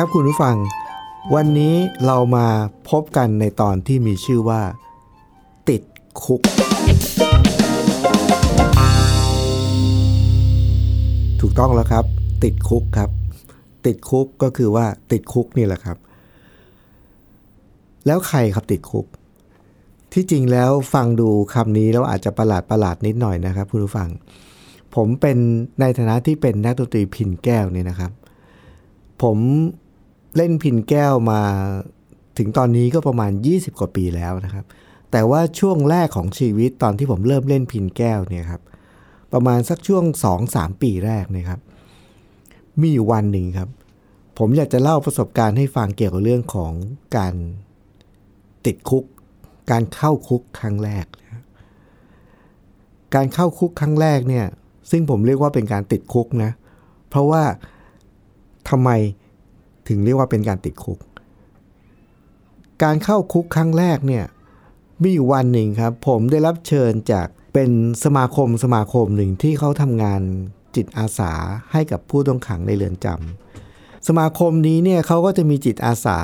ครับคุณผู้ฟัง วันนี้เรามาพบกันในตอนที่มีชื่อว่า ติดคุก ถูกต้องแล้วครับ ติดคุกครับ ติดคุกก็คือว่าติดคุกนี่แหละครับ แล้วใครครับติดคุก ที่จริงแล้วฟังดูคำนี้แล้วอาจจะประหลาดประหลาดนิดหน่อยนะครับคุณผู้ฟัง ผมเป็นในฐานะที่เป็นนักดนตรีพินแก้วเนี่ยนะครับผม เล่นพินแก้วมาถึงตอนนี้ก็ประมาณ 20 กว่าปีแล้วนะครับ แต่ว่าช่วงแรกของชีวิตตอนที่ผมเริ่มเล่นพินแก้วเนี่ยครับ ประมาณสักช่วง 2-3 ปีแรกนะครับ มีอยู่วันหนึ่งครับ ผมอยากจะเล่าประสบการณ์ให้ฟังเกี่ยวกับเรื่องของการติดคุก การเข้าคุกครั้งแรกนะการเข้าคุกครั้งแรกเนี่ย ซึ่งผมเรียกว่าเป็นการติดคุกนะ เพราะว่าทำไม ถึงเรียกว่าเป็นการติดคุก การเข้าคุกครั้งแรกเนี่ยมีอยู่วันหนึ่งครับ ผมได้รับเชิญจากเป็นสมาคมสมาคมหนึ่งที่เขาทำงานจิตอาสาให้กับผู้ต้องขังในเรือนจำสมาคมนี้เนี่ยเขาก็จะมีจิตอาสา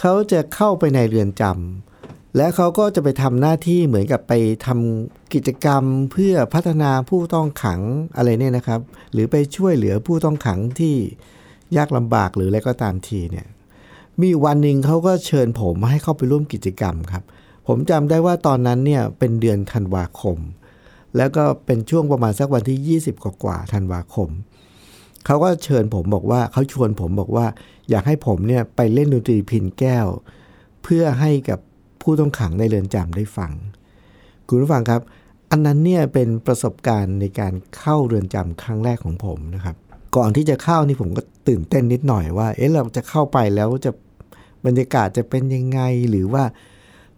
เขาจะเข้าไปในเรือนจำและเขาก็จะไปทำหน้าที่เหมือนกับไปทำกิจกรรมเพื่อพัฒนาผู้ต้องขังอะไรเนี่ยนะครับ หรือไปช่วยเหลือผู้ต้องขังที่ ยากลำบากหรืออะไรก็ตามทีเนี่ยมีวันหนึ่งเขาก็เชิญผมให้เข้าไปร่วมกิจกรรมครับ ผมจำได้ว่าตอนนั้นเนี่ยเป็นเดือนธันวาคม แล้วก็เป็นช่วงประมาณสักวันที่ 20 กว่ากว่าธันวาคมเขาก็เชิญผมบอกว่าเขาชวนผมบอกว่า อยากให้ผมเนี่ยไปเล่นดนตรีพินแก้ว เพื่อให้กับผู้ต้องขังในเรือนจำได้ฟัง คุณผู้ฟังครับ อันนั้นเนี่ยเป็นประสบการณ์ในการเข้าเรือนจำครั้งแรกของผมนะครับ ก่อนที่จะเข้านี่ผมก็ตื่นเต้นนิดหน่อยว่า เอ๊ะเราจะเข้าไปแล้วจะบรรยากาศจะเป็นยังไงหรือว่า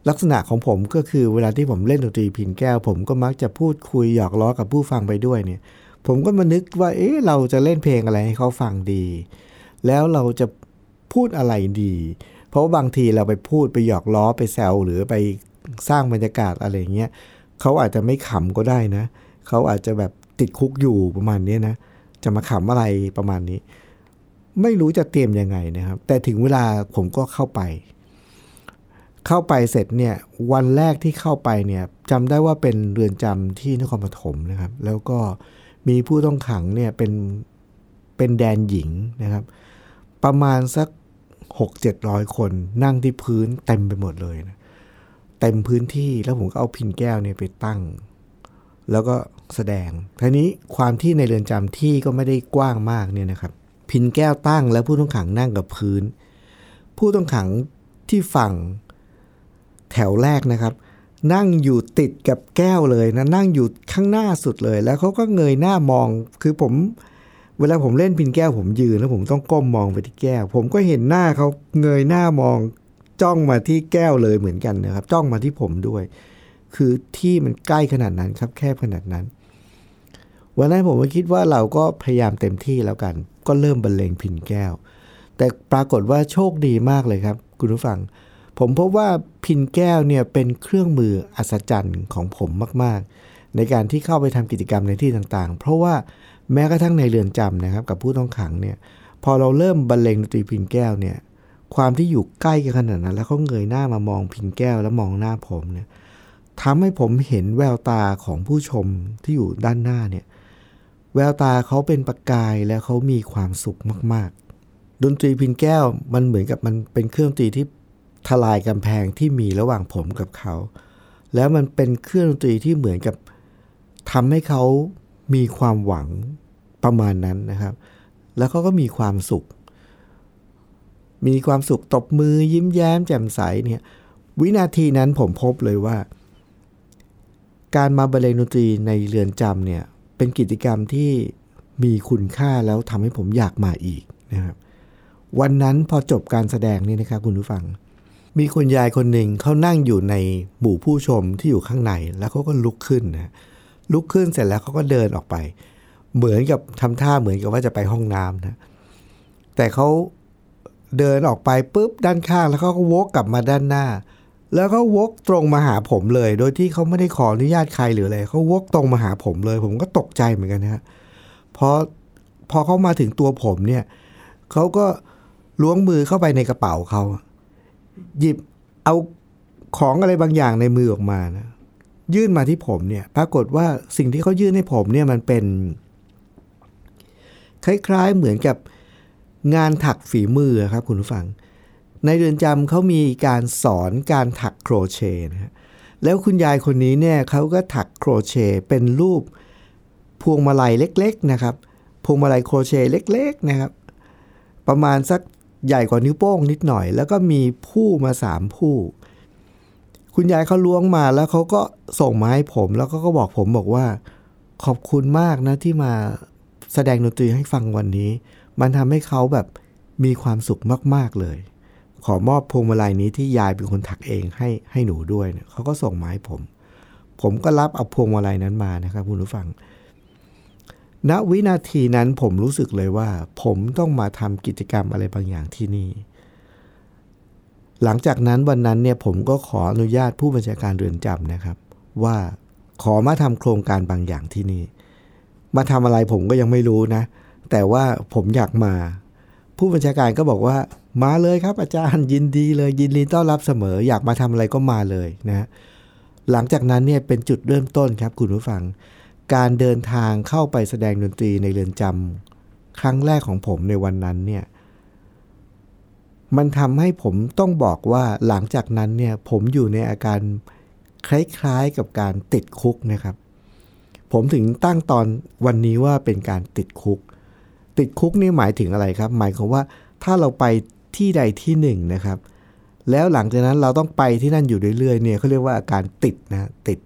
ลักษณะของผมก็คือเวลาที่ผมเล่นดนตรีพินแก้ว ผมก็มักจะพูดคุยหยอกล้อกับผู้ฟังไปด้วยเนี่ย ผมก็มานึกว่า เอ๊ะเราจะเล่นเพลงอะไรให้เขาฟังดี แล้วเราจะพูดอะไรดี เพราะว่าบางทีเราไปพูดไปหยอกล้อไปแซวหรือไปสร้างบรรยากาศอะไรเงี้ยเขาอาจจะไม่ขำก็ได้นะเขาอาจจะแบบติดคุกอยู่ประมาณนี้นะ จะมาขำอะไรประมาณนี้ ไม่รู้จะเตรียมยังไงนะครับ แต่ถึงเวลาผมก็เข้าไป เข้าไปเสร็จเนี่ยวันแรกที่เข้าไปเนี่ยจำได้ว่าเป็นเรือนจำที่นครปฐมนะครับ แล้วก็มีผู้ต้องขังเนี่ยเป็นเป็นแดนหญิงนะครับ ประมาณสักหกเจ็ดร้อยคนนั่งที่พื้นเต็มไปหมดเลยนะเต็มพื้นที่แล้วผมก็เอาพินแก้วเนี่ยไปตั้ง แล้วก็ แสดงทีนี้ความที่ในเรือนจำที่ก็ไม่ได้กว้างมากเนี่ยนะครับ พินแก้วตั้งแล้วผู้ต้องขังนั่งกับพื้น ผู้ต้องขังที่ฝั่งแถวแรกนะครับ นั่งอยู่ติดกับแก้วเลยนะนั่งอยู่ข้างหน้าสุดเลย แล้วเขาก็เงยหน้ามองคือผม เวลาผมเล่นพินแก้วผมยืนแล้วผมต้องก้มมองไปที่แก้ว ผมก็เห็นหน้าเขาเงยหน้ามองจ้องมาที่แก้วเลยเหมือนกันนะครับ จ้องมาที่ผมด้วย คือที่มันใกล้ขนาดนั้นครับ แคบขนาดนั้น วันนั้นผมก็คิดว่าเราก็พยายามเต็มที่แล้วกัน ก็เริ่มบรรเลงพินแก้ว แต่ปรากฏว่าโชคดีมากเลยครับ คุณผู้ฟัง ผมพบว่าพินแก้วเนี่ยเป็นเครื่องมืออัศจรรย์ของผมมาก ๆ ในการที่เข้าไปทำกิจกรรมในที่ต่างๆ เพราะว่าแม้กระทั่งในเรือนจำนะครับ กับผู้ต้องขังเนี่ยพอเราเริ่มบรรเลงดนตรีพินแก้วเนี่ยความที่อยู่ใกล้กันขนาดนั้น แล้วเขาเงยหน้ามามองพินแก้วแล้วมองหน้าผมเนี่ยทำให้ผมเห็นแววตาของผู้ชมที่อยู่ด้านหน้าเนี่ย แววตาเขาเป็นประกายและเขามีความสุขมาก ๆ ดนตรีพินแก้วมันเหมือนกับมันเป็นเครื่องดนตรีที่ทลายกำแพงที่มีระหว่างผมกับเขา แล้วมันเป็นเครื่องดนตรีที่เหมือนกับทำให้เขามีความหวังประมาณนั้นนะครับ แล้วเขาก็มีความสุข มีความสุขตบมือยิ้มแย้มแจ่มใสเนี่ย วินาทีนั้นผมพบเลยว่า การมาบรรเลงดนตรีในเรือนจำเนี่ย เป็นกิจกรรมที่มีคุณค่าแล้วทำให้ผมอยากมาอีกนะครับ วันนั้นพอจบการแสดงนี่นะครับคุณผู้ฟัง มีคุณยายคนหนึ่งเขานั่งอยู่ในหมู่ผู้ชมที่อยู่ข้างในแล้วเขาก็ลุกขึ้นนะลุกขึ้นเสร็จแล้วเขาก็เดินออกไป เหมือนกับทำท่าเหมือนกับว่าจะไปห้องน้ำนะแต่เขาเดินออกไปปุ๊บด้านข้างแล้วเขาก็วกกลับมาด้านหน้า แล้วก็วกตรงมาหาผมเลย โดยที่เขาไม่ได้ขออนุญาตใครหรืออะไรเขาวกตรงมาหาผมเลย ผมก็ตกใจเหมือนกันนะฮะพอพอเขามาถึงตัวผมเนี่ยเขาก็ล้วงมือเข้าไปในกระเป๋าเขาหยิบเอาของอะไรบางอย่างในมือออกมานะยื่นมาที่ผมเนี่ย ปรากฏว่าสิ่งที่เขายื่นให้ผมเนี่ยมันเป็น คล้ายๆเหมือนกับงานถักฝีมือครับคุณผู้ฟัง ในเรือนจำเขามีการสอนการถักโครเชต์นะฮะแล้วคุณยายคนนี้เนี่ยเขาก็ถักโครเชต์เป็นรูปพวงมาลัยเล็ก ๆนะครับ พวงมาลัยโครเชต์เล็ก ๆนะครับ ประมาณสักใหญ่กว่านิ้วโป้งนิดหน่อย แล้วก็มีผู้มาสามผู้ คุณยายเขาล้วงมาแล้วเขาก็ส่งมาให้ผม แล้วก็ก็บอกผมบอกว่า ขอบคุณมากนะที่มาแสดงดนตรีให้ฟังวันนี้ มันทำให้เขาแบบมีความสุขมาก ๆเลย ขอมอบพวงมาลัยนี้ที่ยายเป็นคนถักเองให้ให้หนูด้วยเนี่ยเขาก็ส่งมาให้ผม ผมก็รับเอาพวงมาลัยนั้นมานะครับคุณผู้ฟัง ณวินาทีนั้นผมรู้สึกเลยว่า ผมต้องมาทำกิจกรรมอะไรบางอย่างที่นี่ หลังจากนั้นวันนั้นเนี่ยผมก็ขออนุญาตผู้บัญชาการเรือนจำนะครับ ว่าขอมาทำโครงการบางอย่างที่นี่ มาทำอะไรผมก็ยังไม่รู้นะ แต่ว่าผมอยากมา ผู้บัญชาการก็บอกว่า มาเลยครับอาจารย์ยินดีเลยยินดีต้อนรับเสมอ อยากมาทำอะไรก็มาเลยนะหลังจากนั้นเนี่ยเป็นจุดเริ่มต้นครับคุณผู้ฟัง การเดินทางเข้าไปแสดงดนตรีในเรือนจำครั้งแรกของผมในวันนั้นเนี่ยมันทำให้ผมต้องบอกว่าหลังจากนั้นเนี่ยผมอยู่ในอาการคล้ายๆกับการติดคุกนะครับ ผมถึงตั้งตอนวันนี้ว่าเป็นการติดคุก ติดคุกนี่หมายถึงอะไรครับ หมายความว่าถ้าเราไปที่ใดที่หนึ่งนะครับ แล้วหลังจากนั้นเราต้องไปที่นั่นอยู่เรื่อยๆเนี่ยเขาเรียกว่าอาการติดนะติด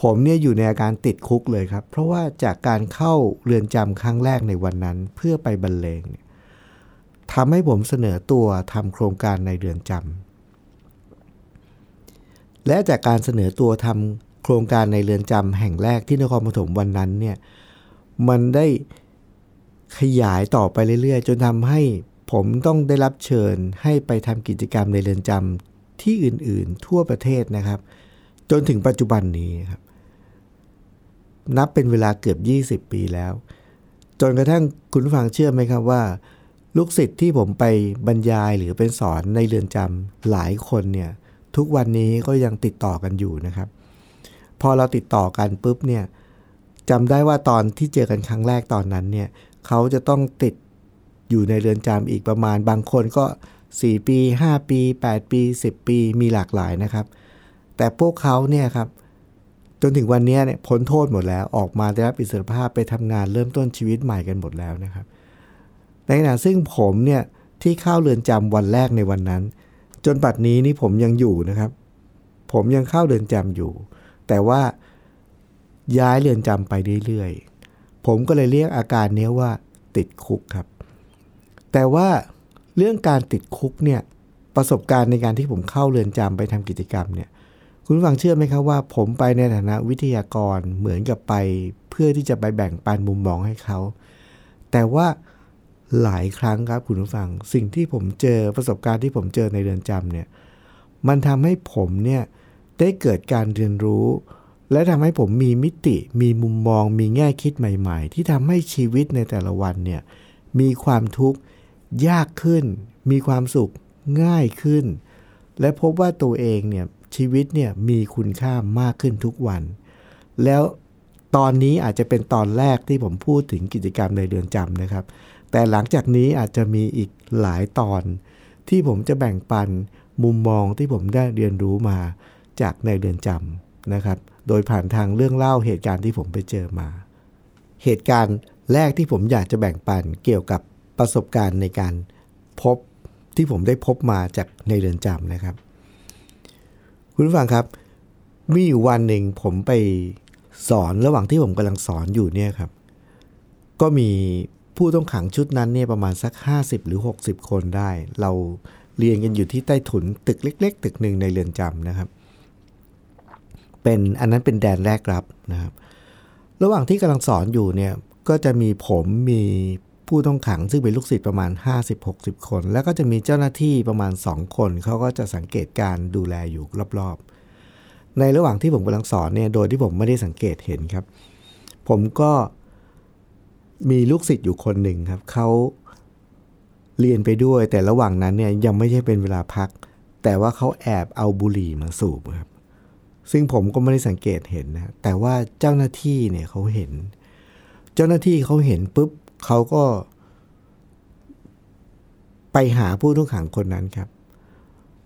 ผมเนี่ยอยู่ในอาการติดคุกเลยครับ เพราะว่าจากการเข้าเรือนจำครั้งแรกในวันนั้นเพื่อไปบรรเลงทำให้ผมเสนอตัวทำโครงการในเรือนจำและจากการเสนอตัวทำโครงการในเรือนจำแห่งแรกที่นครปฐมวันนั้นเนี่ยมันได้ ขยายต่อไปเรื่อยๆ จนทำให้ผมต้องได้รับเชิญให้ไปทำกิจกรรมในเรือนจำที่อื่นๆ ทั่วประเทศนะครับ จนถึงปัจจุบันนี้ครับ นับเป็นเวลาเกือบ 20 ปีแล้ว จนกระทั่งคุณฟังเชื่อไหมครับว่า ลูกศิษย์ที่ผมไปบรรยายหรือเป็นสอนในเรือนจำหลายคนเนี่ย ทุกวันนี้ก็ยังติดต่อกันอยู่นะครับ พอเราติดต่อกันปุ๊บเนี่ยจำได้ว่าตอนที่เจอกันครั้งแรกตอนนั้นเนี่ย เขาจะต้องติดอยู่ในเรือนจำอีกประมาณบางคนก็ 4 ปี 5 ปี 8 ปี 10 ปีมีหลากหลายนะครับ แต่พวกเขาเนี่ยครับจนถึงวันนี้เนี่ยพ้นโทษหมดแล้วออกมาได้รับอิสรภาพไปทำงานเริ่มต้นชีวิตใหม่กันหมดแล้วนะครับ ในขณะซึ่งผมเนี่ยที่เข้าเรือนจำวันแรกในวันนั้น จนปัดนี้นี่ผมยังอยู่นะครับ ผมยังเข้าเรือนจำอยู่ แต่ว่าย้ายเรือนจำไปเรื่อยๆ ผมก็เลยเรียกอาการนี้ว่า ติดคุกครับ แต่ว่าเรื่องการติดคุกเนี่ยประสบการณ์ในการที่ผมเข้าเรือนจำไปทำกิจกรรมเนี่ย คุณฟังเชื่อไหมครับว่า ผมไปในฐานะวิทยากรเหมือนกับไป เพื่อที่จะไปแบ่งปันมุมมองให้เขา แต่ว่าหลายครั้งครับคุณผู้ฟังสิ่งที่ผมเจอประสบการณ์ที่ผมเจอในเรือนจำเนี่ยมันทำให้ผมเนี่ยได้เกิดการเรียนรู้ และทำให้ผมมีมิติ มีมุมมอง มีแง่คิดใหม่ ๆ ที่ทำให้ชีวิตในแต่ละวันเนี่ยมีความทุกข์ยากขึ้น มีความสุขง่ายขึ้น และพบว่าตัวเองเนี่ยชีวิตเนี่ยมีคุณค่ามากขึ้นทุกวัน แล้วตอนนี้อาจจะเป็นตอนแรกที่ผมพูดถึงกิจกรรมในเรือนจำนะครับ แต่หลังจากนี้อาจจะมีอีกหลายตอน ที่ผมจะแบ่งปันมุมมองที่ผมได้เรียนรู้มาจากในเรือนจำนะครับ โดยผ่านทางเรื่องเล่าเหตุการณ์ที่ผมไปเจอมา เหตุการณ์แรกที่ผมอยากจะแบ่งปันเกี่ยวกับประสบการณ์ในการพบที่ผมได้พบมาจากในเรือนจำนะครับ คุณผู้ฟังครับ มีอยู่วันหนึ่งผมไปสอนระหว่างที่ผมกำลังสอนอยู่เนี่ยครับ ก็มีผู้ต้องขังชุดนั้นเนี่ยประมาณสัก 50 หรือ 60 คนได้ เราเรียนกันอยู่ที่ใต้ถุนตึกเล็ก ๆ ตึกหนึ่งในเรือนจำนะครับ เป็นอันนั้นเป็นแดนแรกรับนะครับ ระหว่างที่กำลังสอนอยู่เนี่ยก็จะมีผมมีผู้ต้องขังซึ่งเป็นลูกศิษย์ประมาณ 50-60 คน แล้วก็จะมีเจ้าหน้าที่ประมาณ 2 คน เขาก็จะสังเกตการดูแลอยู่รอบๆ ในระหว่างที่ผมกำลังสอนเนี่ยโดยที่ผมไม่ได้สังเกตเห็นครับ ผมก็มีลูกศิษย์อยู่คนหนึ่งครับเขาเรียนไปด้วย แต่ระหว่างนั้นเนี่ยยังไม่ใช่เป็นเวลาพัก แต่ว่าเขาแอบเอาบุหรี่มาสูบครับ ซึ่งผมก็ไม่ได้สังเกตเห็นนะแต่ว่าเจ้าหน้าที่เนี่ยเขาเห็น เจ้าหน้าที่เขาเห็นปุ๊บเขาก็ ไปหาผู้ต้องขังคนนั้นครับ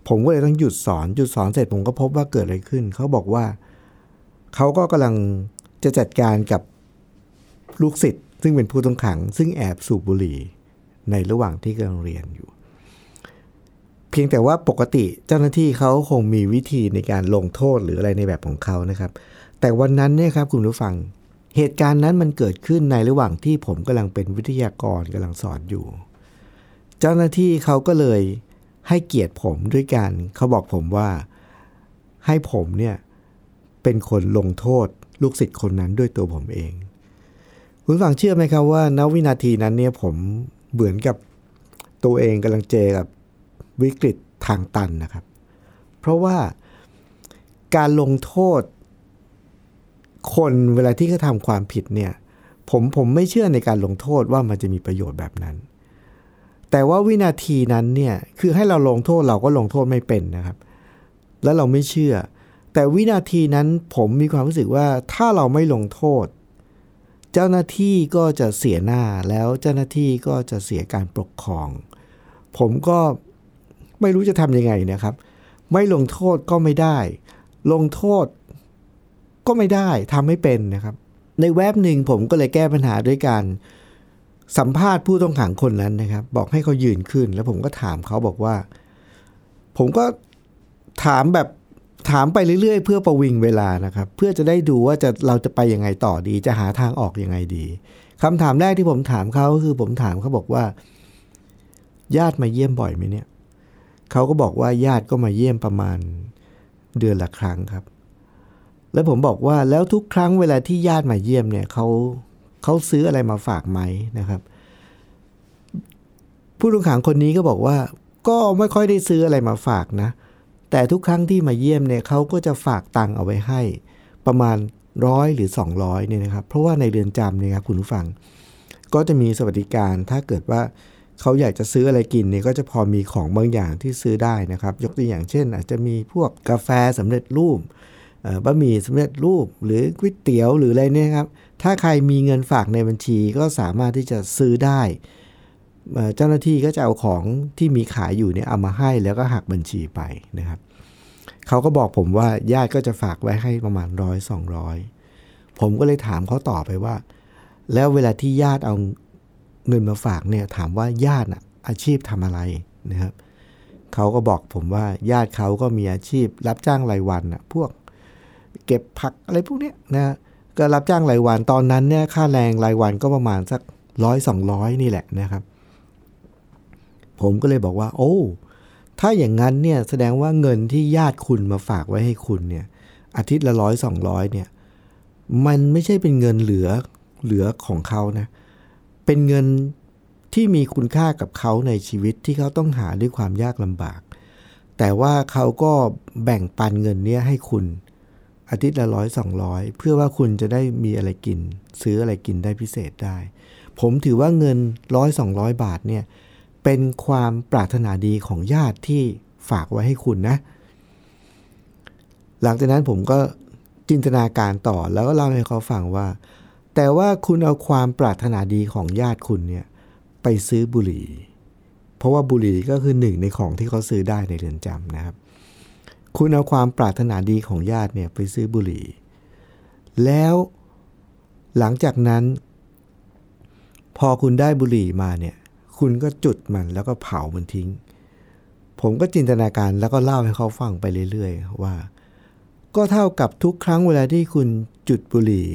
ผมก็เลยต้องหยุดสอนหยุดสอนเสร็จผมก็พบว่าเกิดอะไรขึ้น เขาบอกว่าเขาก็กำลังจะจัดการกับลูกศิษย์ซึ่งเป็นผู้ต้องขัง ซึ่งแอบสูบบุหรี่ในระหว่างที่กำลังเรียนอยู่ เพียงแต่ว่าปกติเจ้าหน้าที่เขาคงมีวิธีในการลงโทษหรืออะไรในแบบของเขานะครับ แต่วันนั้นเนี่ยครับคุณผู้ฟัง เหตุการณ์นั้นมันเกิดขึ้นในระหว่างที่ผมกำลังเป็นวิทยากรกำลังสอนอยู่ เจ้าหน้าที่เขาก็เลยให้เกียรติผมด้วยกันเขาบอกผมว่าให้ผมเนี่ยเป็นคนลงโทษลูกศิษย์คนนั้นด้วยตัวผมเอง คุณฟังเชื่อไหมครับว่าณวินาทีนั้นเนี่ยผมเหมือนกับตัวเองกำลังเจอกับ วิกฤตทางตันนะครับ เพราะว่าการลงโทษ คนเวลาที่เขาทำความผิดเนี่ย ผมผมไม่เชื่อในการลงโทษว่ามันจะมีประโยชน์แบบนั้น แต่ว่าวินาทีนั้นเนี่ยคือให้เราลงโทษเราก็ลงโทษไม่เป็นนะครับ แล้วเราไม่เชื่อ แต่วินาทีนั้นผมมีความรู้สึกว่าถ้าเราไม่ลงโทษ เจ้าหน้าที่ก็จะเสียหน้าแล้วเจ้าหน้าที่ก็จะเสียการปกครอง ผมก็ ไม่รู้จะทำยังไงนะครับ ไม่ลงโทษก็ไม่ได้ ลงโทษก็ไม่ได้ทำไม่เป็นนะครับ ในแวบหนึ่งผมก็เลยแก้ปัญหาด้วยการสัมภาษณ์ผู้ต้องขังคนนั้นนะครับ บอกให้เขายืนขึ้น แล้วผมก็ถามเขาบอกว่า ผมก็ถามแบบถามไปเรื่อยๆ เพื่อประวิงเวลานะครับ เพื่อจะได้ดูว่าจะเราจะไปยังไงต่อดี จะหาทางออกยังไงดีคำถามแรกที่ผมถามเขาก็คือผมถามเขาบอกว่า ญาติมาเยี่ยมบ่อยไหมเนี่ย เขาก็บอกว่าญาติก็มาเยี่ยมประมาณเดือนละครั้งครับ แล้วผมบอกว่าแล้วทุกครั้งเวลาที่ญาติมาเยี่ยมเนี่ยเขาเขาซื้ออะไรมาฝากไหมนะครับ ผู้ต้องขังคนนี้ก็บอกว่า ก็ไม่ค่อยได้ซื้ออะไรมาฝากนะ แต่ทุกครั้งที่มาเยี่ยมเนี่ยเขาก็จะฝากตังค์เอาไว้ให้ ประมาณร้อยหรือ 200เนี่ยนะครับ เพราะว่าในเรือนจำเนี่ยครับคุณผู้ฟัง ก็จะมีสวัสดิการถ้าเกิดว่า เขาอยากจะซื้ออะไรกินเนี่ยก็จะพอมีของบางอย่างที่ซื้อได้นะครับ ยกตัวอย่างเช่น อาจจะมีพวกกาแฟสำเร็จรูปบะหมี่สำเร็จรูปหรือก๋วยเตี๋ยวหรืออะไรเนี่ยครับ ถ้าใครมีเงินฝากในบัญชีก็สามารถที่จะซื้อได้ เจ้าหน้าที่ก็จะเอาของที่มีขายอยู่เนี่ยเอามาให้แล้วก็หักบัญชีไปนะครับ เขาก็บอกผมว่าญาติก็จะฝากไว้ให้ประมาณร้อยสองร้อยผมก็เลยถามเขาต่อไปว่า แล้วเวลาที่ญาติเอา เงินมาฝากเนี่ยถามว่าญาติอาชีพทำอะไรนะครับเขาก็บอกผมว่าญาติเขาก็มีอาชีพ รับจ้างรายวันอะพวกเก็บผักอะไรพวกนี้นะก็รับจ้างรายวันตอนนั้นเนี่ยค่าแรงรายวันก็ประมาณสักร้อยสองร้อยนี่แหละนะครับ ผมก็เลยบอกว่า โอ้ ถ้าอย่างนั้นเนี่ยแสดงว่าเงินที่ญาติคุณมาฝากไว้ให้คุณเนี่ย อาทิตย์ละร้อยสองร้อยเนี่ย มันไม่ใช่เป็นเงินเหลือเหลือของเขานะ เป็นเงินที่มีคุณค่ากับเขาในชีวิตที่เขาต้องหาด้วยความยากลำบาก แต่ว่าเขาก็แบ่งปันเงินเนี้ยให้คุณ อาทิตย์ละร้อยสองร้อยเพื่อว่าคุณจะได้มีอะไรกิน ซื้ออะไรกินได้พิเศษได้ ผมถือว่าเงินร้อยสองร้อยบาทเนี่ยเป็นความปรารถนาดีของญาติที่ฝากไว้ให้คุณนะ หลังจากนั้นผมก็จินตนาการต่อแล้วก็เล่าให้เขาฟังว่า แต่ว่าคุณเอาความปรารถนาดีของญาติคุณเนี่ยไปซื้อบุหรี่ เพราะว่าบุหรี่ก็คือหนึ่งในของที่เขาซื้อได้ในเรือนจำนะครับ คุณเอาความปรารถนาดีของญาติเนี่ยไปซื้อบุหรี่ แล้วหลังจากนั้น พอคุณได้บุหรี่มาเนี่ย คุณก็จุดมันแล้วก็เผามันทิ้ง ผมก็จินตนาการแล้วก็เล่าให้เขาฟังไปเรื่อย ๆ ว่า ก็เท่ากับทุกครั้งเวลาที่คุณจุดบุหรี่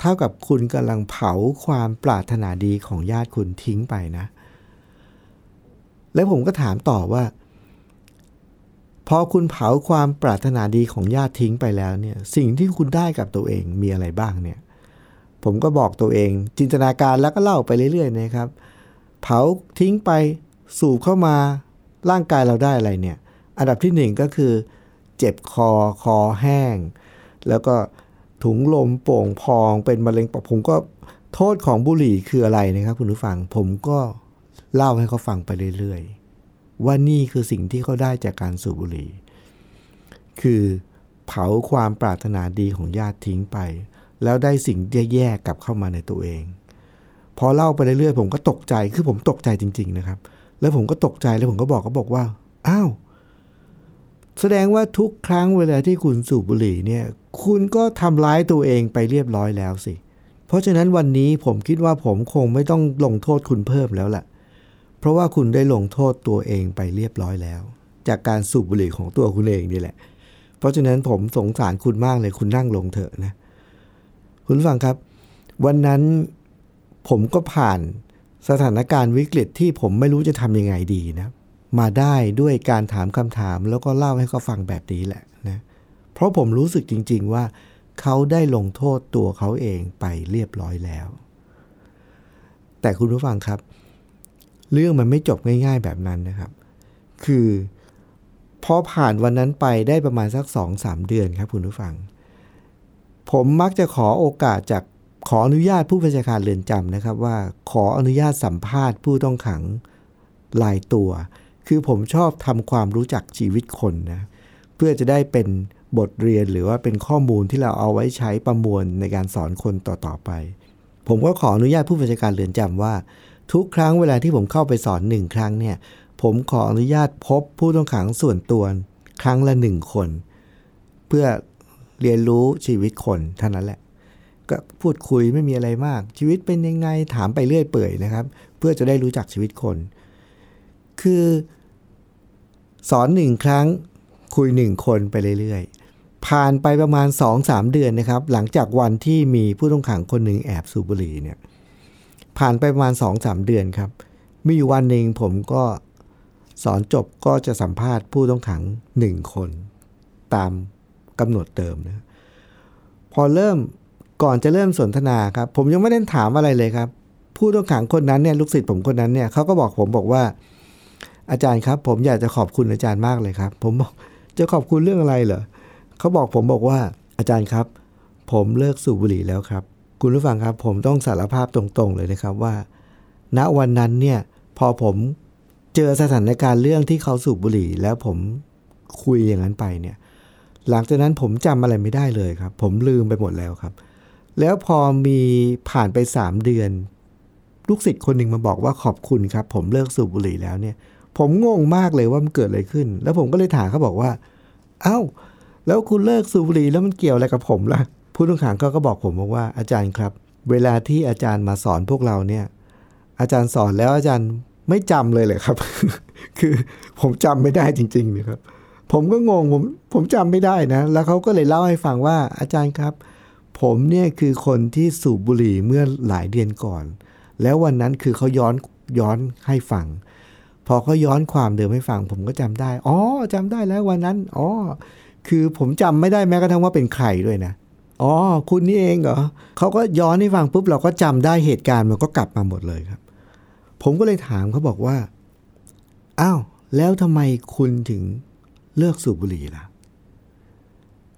เท่ากับคุณกำลังเผาความปรารถนาดีของญาติคุณทิ้งไปนะ แล้วผมก็ถามต่อว่า พอคุณเผาความปรารถนาดีของญาติทิ้งไปแล้วเนี่ย สิ่งที่คุณได้กับตัวเองมีอะไรบ้างเนี่ย ผมก็บอกตัวเอง จินตนาการแล้วก็เล่าไปเรื่อยๆนะครับ เผาทิ้งไปสูบเข้ามาร่างกายเราได้อะไรเนี่ย อันดับที่หนึ่งก็คือ เจ็บคอคอแห้ง แล้วก็ ถุงลมโป่งพอง เป็นมะเร็งปอดผมก็โทษของบุหรี่คืออะไรนะครับ คุณผู้ฟังผมก็เล่าให้เขาฟังไปเรื่อยๆ ว่านี่คือสิ่งที่เขาได้จากการสูบบุหรี่ คือเผาความปรารถนาดีของญาติทิ้งไป แล้วได้สิ่งแย่ๆกลับเข้ามาในตัวเอง พอเล่าไปเรื่อยๆผมก็ตกใจคือผมตกใจจริง ๆนะครับ แล้วผมก็ตกใจแล้วผมก็บอกก็บอกว่าอ้าว แสดงว่าทุกครั้งเวลาที่คุณสูบบุหรี่เนี่ย คุณก็ทำร้ายตัวเองไปเรียบร้อยแล้วสิ เพราะฉะนั้นวันนี้ผมคิดว่าผมคงไม่ต้องลงโทษคุณเพิ่มแล้วล่ะ เพราะว่าคุณได้ลงโทษตัวเองไปเรียบร้อยแล้ว จากการสูบบุหรี่ของตัวคุณเองนี่แหละ เพราะฉะนั้นผมสงสารคุณมากเลยคุณนั่งลงเถอะนะ คุณฟังครับ วันนั้นผมก็ผ่านสถานการณ์วิกฤตที่ผมไม่รู้จะทำยังไงดีนะ มาได้ด้วยการถามคำถามแล้วก็เล่าให้เขาฟังแบบนี้แหละนะเพราะผมรู้สึกจริง ๆ ว่าเขาได้ลงโทษตัวเขาเองไปเรียบร้อยแล้ว แต่คุณผู้ฟังครับ เรื่องมันไม่จบง่าย ๆ แบบนั้นนะครับ คือพอผ่านวันนั้นไปได้ประมาณสักสองสามเดือนครับคุณผู้ฟัง ผมมักจะขอโอกาสจากขออนุญาตผู้บัญชาการเรือนจำนะครับว่าขออนุญาตสัมภาษณ์ผู้ต้องขังลายตัว คือผมชอบทำความรู้จักชีวิตคนนะเพื่อจะได้เป็นบทเรียนหรือว่าเป็นข้อมูลที่เราเอาไว้ใช้ประมวลในการสอนคนต่อๆไป ผมก็ขออนุญาตผู้บัญชาการเรือนจำว่า ทุกครั้งเวลาที่ผมเข้าไปสอนหนึ่งครั้งเนี่ย ผมขออนุญาตพบผู้ต้องขังส่วนตัวครั้งละหนึ่งคน เพื่อเรียนรู้ชีวิตคนเท่านั้นแหละ ก็พูดคุยไม่มีอะไรมาก ชีวิตเป็นยังไงถามไปเรื่อยเปื่อยนะครับ เพื่อจะได้รู้จักชีวิตคน คือ สอนหนึ่งครั้งคุยหนึ่งคนไปเรื่อยๆ ผ่านไปประมาณ 2-3 เดือนนะครับ หลังจากวันที่มีผู้ต้องขังคนหนึ่งแอบสูบบุหรี่เนี่ย ผ่านไปประมาณ 2-3 เดือนครับ มีอยู่วันหนึ่งผมก็สอนจบก็จะสัมภาษณ์ผู้ต้องขังหนึ่งคน ตามกำหนดเติมนะ พอเริ่มก่อนจะเริ่มสนทนาครับ ผมยังไม่ได้ถามอะไรเลยครับ ผู้ต้องขังคนนั้นเนี่ยลูกศิษย์ผมคนนั้นเนี่ยเขาก็บอกผมบอกว่า อาจารย์ครับ ผมอยากจะขอบคุณอาจารย์มากเลยครับ ผมบอกจะขอบคุณเรื่องอะไรเหรอเขาบอกผมบอกว่าอาจารย์ครับ ผมเลิกสูบบุหรี่แล้วครับ คุณผู้ฟังครับ ผมต้องสารภาพตรงๆ เลยนะครับว่า ณวันนั้นเนี่ยพอผมเจอสถานการณ์เรื่องที่เขาสูบบุหรี่ แล้วผมคุยอย่างนั้นไปเนี่ย หลังจากนั้นผมจำอะไรไม่ได้เลยครับ ผมลืมไปหมดแล้วครับ แล้วพอมีผ่านไปสามเดือน ลูกศิษย์คนหนึ่งมาบอกว่าขอบคุณครับ ผมเลิกสูบบุหรี่แล้วเนี่ย ผมงงมากเลยว่ามันเกิดอะไรขึ้น แล้วผมก็เลยถามเขาบอกว่า เอา้า แล้วคุณเลิกสูบบุหรี่แล้วมันเกี่ยวอะไรกับผมล่ะ ผู้ต้องขังเขาก็บอกผมบอกว่าอาจารย์ครับ เวลาที่อาจารย์มาสอนพวกเราเนี่ย อาจารย์สอนแล้วอาจารย์ไม่จำเลยเลยครับ คือผมจำไม่ได้จริงๆนะครับ ผมก็งงผมผมจำไม่ได้นะ แล้วเขาก็เลยเล่าให้ฟังว่าอาจารย์ครับ ผมเนี่ยคือคนที่สูบบุหรี่เมื่อหลายเดือนก่อน แล้ววันนั้นคือเขาย้อนย้อนให้ฟัง พอเขาย้อนความเดิมให้ฟัง ผมก็จำได้ อ๋อจำได้แล้ววันนั้น อ๋อ คือผมจำไม่ได้แม้กระทั่งว่าเป็นใครด้วยนะ อ๋อ คุณนี่เองเหรอเขาก็ย้อนให้ฟังปุ๊บเราก็จำได้เหตุการณ์มันก็กลับมาหมดเลยครับ ผมก็เลยถามเขาบอกว่า อ้าว แล้วทำไมคุณถึงเลิกสูบบุหรี่ล่ะ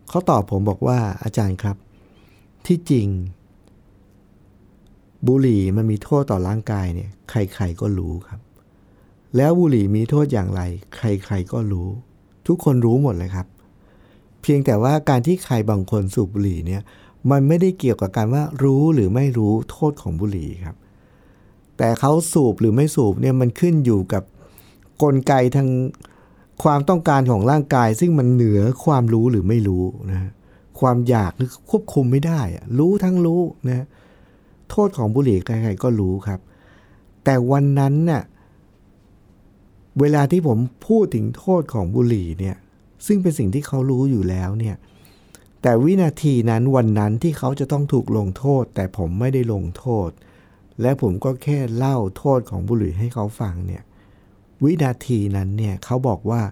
เขาตอบผมบอกว่าอาจารย์ครับ ที่จริง บุหรี่มันมีโทษต่อร่างกายเนี่ย ใครๆก็รู้ครับ แล้วบุหรี่มีโทษอย่างไร ใครๆก็รู้ ทุกคนรู้หมดเลยครับ เพียงแต่ว่าการที่ใครบางคนสูบบุหรี่เนี่ยมันไม่ได้เกี่ยวกับการว่ารู้หรือไม่รู้โทษของบุหรี่ครับ แต่เขาสูบหรือไม่สูบเนี่ยมันขึ้นอยู่กับกลไกทางความต้องการของร่างกาย ซึ่งมันเหนือความรู้หรือไม่รู้นะความอยากหรือควบคุมไม่ได้อะรู้ทั้งรู้นะโทษของบุหรี่ใครๆก็รู้ครับ แต่วันนั้นน่ะ เวลาที่ผมพูดถึงโทษของบุหรี่เนี่ย ซึ่งเป็นสิ่งที่เขารู้อยู่แล้วเนี่ย แต่วินาทีนั้นวันนั้นที่เขาจะต้องถูกลงโทษ แต่ผมไม่ได้ลงโทษ และผมก็แค่เล่าโทษของบุหรี่ให้เขาฟังเนี่ย วินาทีนั้นเนี่ยเขาบอกว่า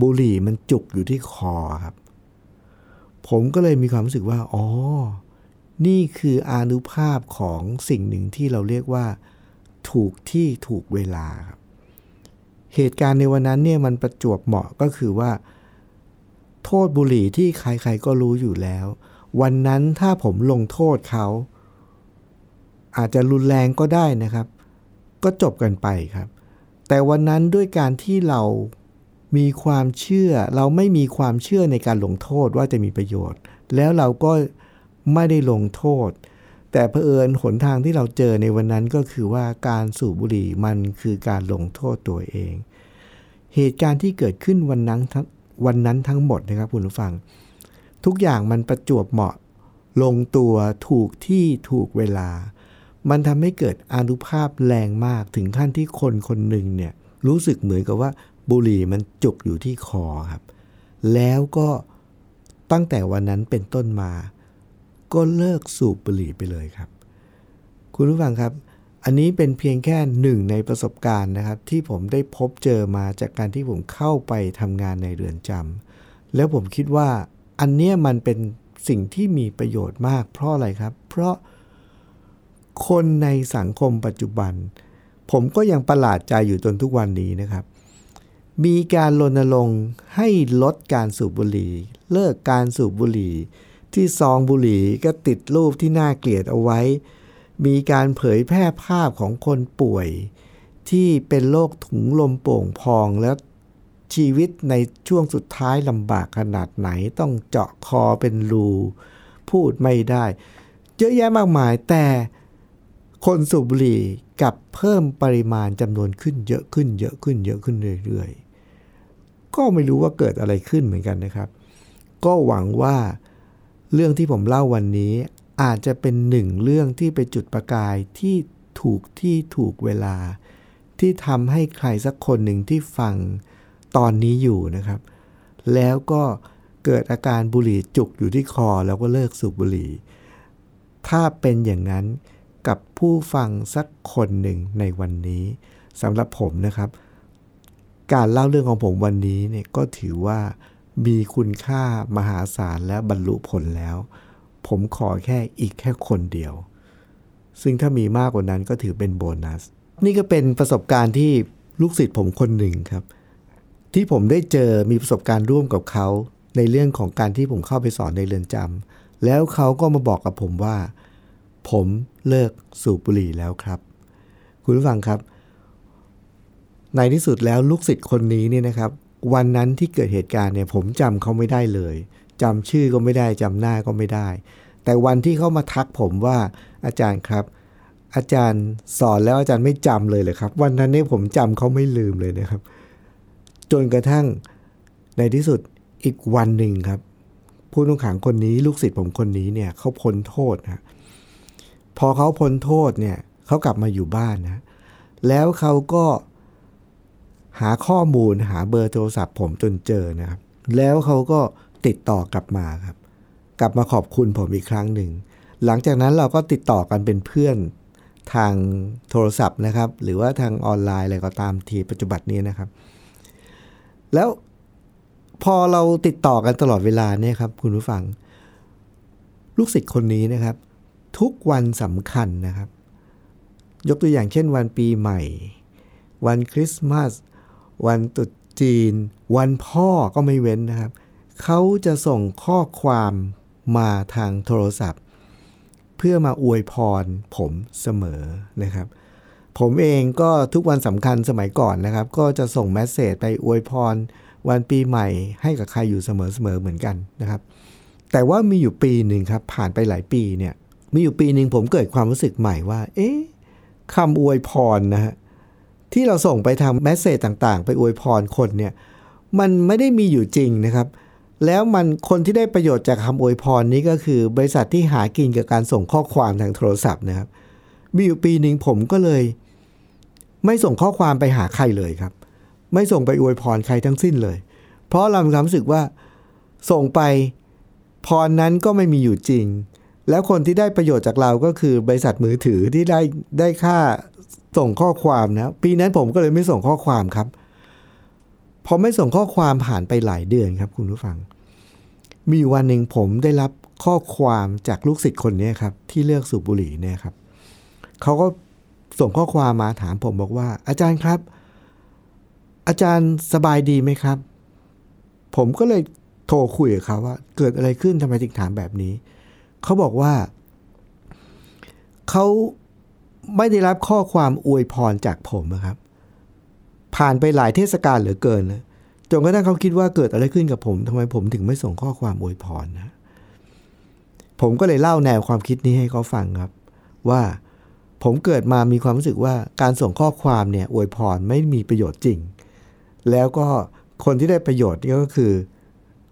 บุหรี่มันจุกอยู่ที่คอครับ ผมก็เลยมีความรู้สึกว่า อ๋อ นี่คืออนุภาพของสิ่งหนึ่งที่เราเรียกว่า ถูกที่ถูกเวลาครับ เหตุการณ์ในวันนั้นเนี่ยมันประจวบเหมาะก็คือว่า โทษบุหรี่ที่ใครๆก็รู้อยู่แล้ว วันนั้นถ้าผมลงโทษเขา อาจจะรุนแรงก็ได้นะครับ ก็จบกันไปครับ แต่วันนั้นด้วยการที่เรามีความเชื่อ เราไม่มีความเชื่อในการลงโทษว่าจะมีประโยชน์ แล้วเราก็ไม่ได้ลงโทษ แต่เผอิญหนทางที่เราเจอในวันนั้นก็คือว่าการสูบบุหรี่มันคือการลงโทษตัวเอง เหตุการณ์ที่เกิดขึ้นวันนั้นทั้งวันนั้นทั้งหมดนะครับคุณผู้ฟัง ทุกอย่างมันประจวบเหมาะ ลงตัวถูกที่ถูกเวลา มันทำให้เกิดอนุภาพแรงมากถึงขั้นที่คนคนหนึ่งเนี่ยรู้สึกเหมือนกับว่าบุหรี่มันจุกอยู่ที่คอครับ แล้วก็ตั้งแต่วันนั้นเป็นต้นมา ก็เลิกสูบบุหรี่ไปเลยครับ คุณผู้ฟังครับ อันนี้เป็นเพียงแค่หนึ่งในประสบการณ์นะครับ ที่ผมได้พบเจอมาจากการที่ผมเข้าไปทำงานในเรือนจำแล้วผมคิดว่าอันเนี้ยมันเป็นสิ่งที่มีประโยชน์มาก เพราะอะไรครับ เพราะคนในสังคมปัจจุบัน ผมก็ยังประหลาดใจอยู่จนทุกวันนี้นะครับ มีการรณรงค์ให้ลดการสูบบุหรี่ เลิกการสูบบุหรี่ ที่ซองบุหรี่ก็ติดรูปที่น่าเกลียดเอาไว้ มีการเผยแพร่ภาพของคนป่วย ที่เป็นโรคถุงลมโป่งพองแล้วชีวิตในช่วงสุดท้ายลำบากขนาดไหนต้องเจาะคอเป็นรูพูดไม่ได้ เยอะแยะมากมายแต่คนสูบบุหรี่กับเพิ่มปริมาณจำนวนขึ้นเยอะขึ้นเยอะขึ้นเยอะขึ้นเรื่อยๆ ก็ไม่รู้ว่าเกิดอะไรขึ้นเหมือนกันนะครับ ก็หวังว่า เรื่องที่ผมเล่าวันนี้ อาจจะเป็นหนึ่งเรื่องที่ไปจุดประกายที่ถูกที่ถูกเวลา ที่ทำให้ใครสักคนหนึ่งที่ฟังตอนนี้อยู่นะครับ แล้วก็เกิดอาการบุหรี่จุกอยู่ที่คอแล้วก็เลิกสูบบุหรี่ ถ้าเป็นอย่างนั้นกับผู้ฟังสักคนหนึ่งในวันนี้สำหรับผมนะครับ การเล่าเรื่องของผมวันนี้เนี่ยก็ถือว่า มีคุณค่ามหาศาลและบรรลุผลแล้ว ผมขอแค่อีกแค่คนเดียว ซึ่งถ้ามีมากกว่านั้นก็ถือเป็นโบนัส นี่ก็เป็นประสบการณ์ที่ลูกศิษย์ผมคนหนึ่งครับ ที่ผมได้เจอมีประสบการณ์ร่วมกับเขา ในเรื่องของการที่ผมเข้าไปสอนในเรือนจำแล้วเขาก็มาบอกกับผมว่า ผมเลิกสูบบุหรี่แล้วครับ คุณผู้ฟังครับ ในที่สุดแล้วลูกศิษย์คนนี้เนี่ยนะครับ วันนั้นที่เกิดเหตุการณ์เนี่ยผมจำเขาไม่ได้เลยจำชื่อก็ไม่ได้จำหน้าก็ไม่ได้ แต่วันที่เขามาทักผมว่าอาจารย์ครับ อาจารย์สอนแล้วอาจารย์ไม่จำเลยเลยครับ วันนั้นเนี่ยผมจำเขาไม่ลืมเลยนะครับ จนกระทั่งในที่สุดอีกวันหนึ่งครับ ผู้ต้องขังคนนี้ลูกศิษย์ผมคนนี้เนี่ยเขาพ้นโทษนะพอเขาพ้นโทษเนี่ยเขากลับมาอยู่บ้านนะแล้วเขาก็ หาข้อมูลหาเบอร์โทรศัพท์ผมจนเจอนะครับ แล้วเขาก็ติดต่อกลับมาครับ กลับมาขอบคุณผมอีกครั้งหนึ่ง หลังจากนั้นเราก็ติดต่อกันเป็นเพื่อนทางโทรศัพท์นะครับ หรือว่าทางออนไลน์อะไรก็ตามทีปัจจุบันนี้นะครับ แล้วพอเราติดต่อกันตลอดเวลาเนี่ยครับ คุณผู้ฟัง ลูกศิษย์คนนี้นะครับ ทุกวันสำคัญนะครับ ยกตัวอย่างเช่นวันปีใหม่ วันคริสต์มาส วันตรุษจีน วันพ่อก็ไม่เว้นนะครับ เขาจะส่งข้อความมาทางโทรศัพท์ เพื่อมาอวยพรผมเสมอนะครับ ผมเองก็ทุกวันสำคัญสมัยก่อนนะครับ ก็จะส่งแมสเซจไปอวยพรวันปีใหม่ให้กับใครอยู่เสมอๆเหมือนกันนะครับ แต่ว่ามีอยู่ปีหนึ่งครับ ผ่านไปหลายปีเนี่ย มีอยู่ปีหนึ่งผมเกิดความรู้สึกใหม่ว่า เอ๊ะคำอวยพรนะฮะ ที่เราส่งไปทางแมสเซจต่างๆ ไปอวยพรคนเนี่ยมันไม่ได้มีอยู่จริงนะครับ แล้วมันคนที่ได้ประโยชน์จากคำอวยพรนี้ก็คือบริษัทที่หากินกับการส่งข้อความทางโทรศัพท์นะครับ มีอยู่ปีหนึ่งผมก็เลย ไม่ส่งข้อความไปหาใครเลยครับ ไม่ส่งไปอวยพรใครทั้งสิ้นเลย เพราะเราความรู้สึกว่าส่งไปพรนั้นก็ไม่มีอยู่จริง แล้วคนที่ได้ประโยชน์จากเราก็คือบริษัทมือถือที่ได้ได้ค่า ส่งข้อความนะปีนั้นผมก็เลยไม่ส่งข้อความครับ พอไม่ส่งข้อความผ่านไปหลายเดือนครับ คุณผู้ฟัง มีวันหนึ่งผมได้รับข้อความจากลูกศิษย์คนนี้ครับ ที่เลือกสูบบุหรี่เนี่ยครับเขาก็ส่งข้อความมาถามผมบอกว่า อาจารย์ครับ อาจารย์สบายดีไหมครับ ผมก็เลยโทรคุยกับเขาว่า เกิดอะไรขึ้นทำไมถึงถามแบบนี้เขาบอกว่าเขา ไม่ได้รับข้อความอวยพรจากผมนะครับ ผ่านไปหลายเทศกาลเหลือเกินนะจนกระทั่งเขาคิดว่าเกิดอะไรขึ้นกับผมทำไมผมถึงไม่ส่งข้อความอวยพรนะ ผมก็เลยเล่าแนวความคิดนี้ให้เขาฟังครับ ว่าผมเกิดมามีความรู้สึกว่าการส่งข้อความเนี่ยอวยพรไม่มีประโยชน์จริง แล้วก็คนที่ได้ประโยชน์นี่ก็คือ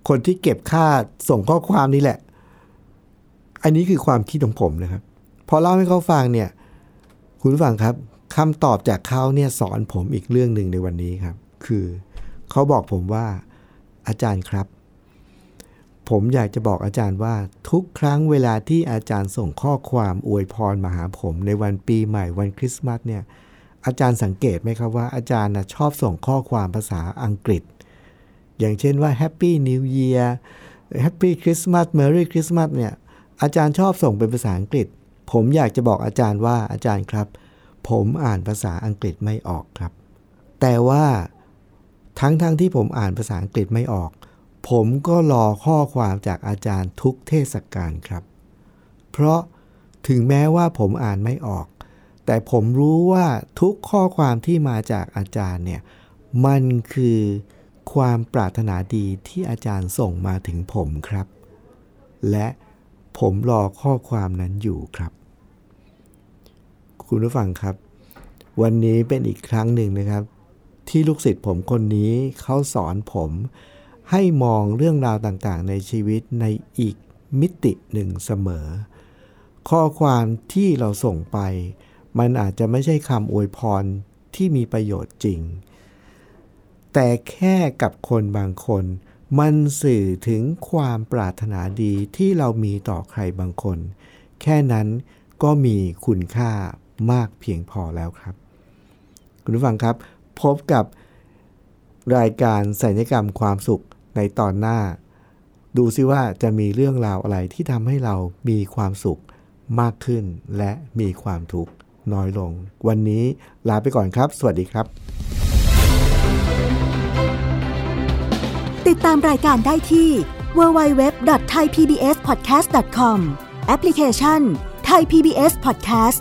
คนที่เก็บค่าส่งข้อความนี่แหละ อันนี้คือความคิดของผมนะครับ พอเล่าให้เขาฟังเนี่ย คุณผู้ฟังครับคำตอบจากเขาเนี่ยสอนผมอีกเรื่องหนึ่งในวันนี้ครับ คือเขาบอกผมว่าอาจารย์ครับ ผมอยากจะบอกอาจารย์ว่าทุกครั้งเวลาที่อาจารย์ส่งข้อความอวยพรมาหาผม ในวันปีใหม่วันคริสต์มาสเนี่ยอาจารย์สังเกตไหมครับว่าอาจารย์นะชอบส่งข้อความภาษาอังกฤษ อย่างเช่นว่า Happy New Year Happy Christmas Merry Christmas เนี่ยอาจารย์ชอบส่งเป็นภาษาอังกฤษ ผมอยากจะบอกอาจารย์ว่าอาจารย์ครับ ผมอ่านภาษาอังกฤษไม่ออกครับ แต่ว่าทั้งๆทที่ผมอ่านภาษาอังกฤษไม่ออก ผมก็รอข้อความจากอาจารย์ทุกเทศกาลครับ เพราะถึงแม้ว่าผมอ่านไม่ออก แต่ผมรู้ว่าทุกข้อความที่มาจากอาจารย์เนี่ยมันคือความปรารถนาดีที่อาจารย์ส่งมาถึงผมครับ และผมรอข้อความนั้นอยู่ครับ คุณผู้ฟังครับ วันนี้เป็นอีกครั้งหนึ่งนะครับ ที่ลูกศิษย์ผมคนนี้เขาสอนผมให้มองเรื่องราวต่างๆ ในชีวิตในอีกมิติหนึ่งเสมอ ข้อความที่เราส่งไป มันอาจจะไม่ใช่คำอวยพรที่มีประโยชน์จริง แต่แค่กับคนบางคน มันสื่อถึงความปรารถนาดีที่เรามีต่อใครบางคน แค่นั้นก็มีคุณค่า มากเพียงพอแล้วครับ คุณผู้ฟังครับ พบกับรายการสัญญกรรมความสุขในตอนหน้า ดูซิว่าจะมีเรื่องราวอะไรที่ทำให้เรามีความสุขมากขึ้น และมีความทุกข์น้อยลง วันนี้ลาไปก่อนครับ สวัสดีครับ ติดตามรายการได้ที่ www.thaipbspodcast.com แอปพลิเคชัน Thai PBS Podcast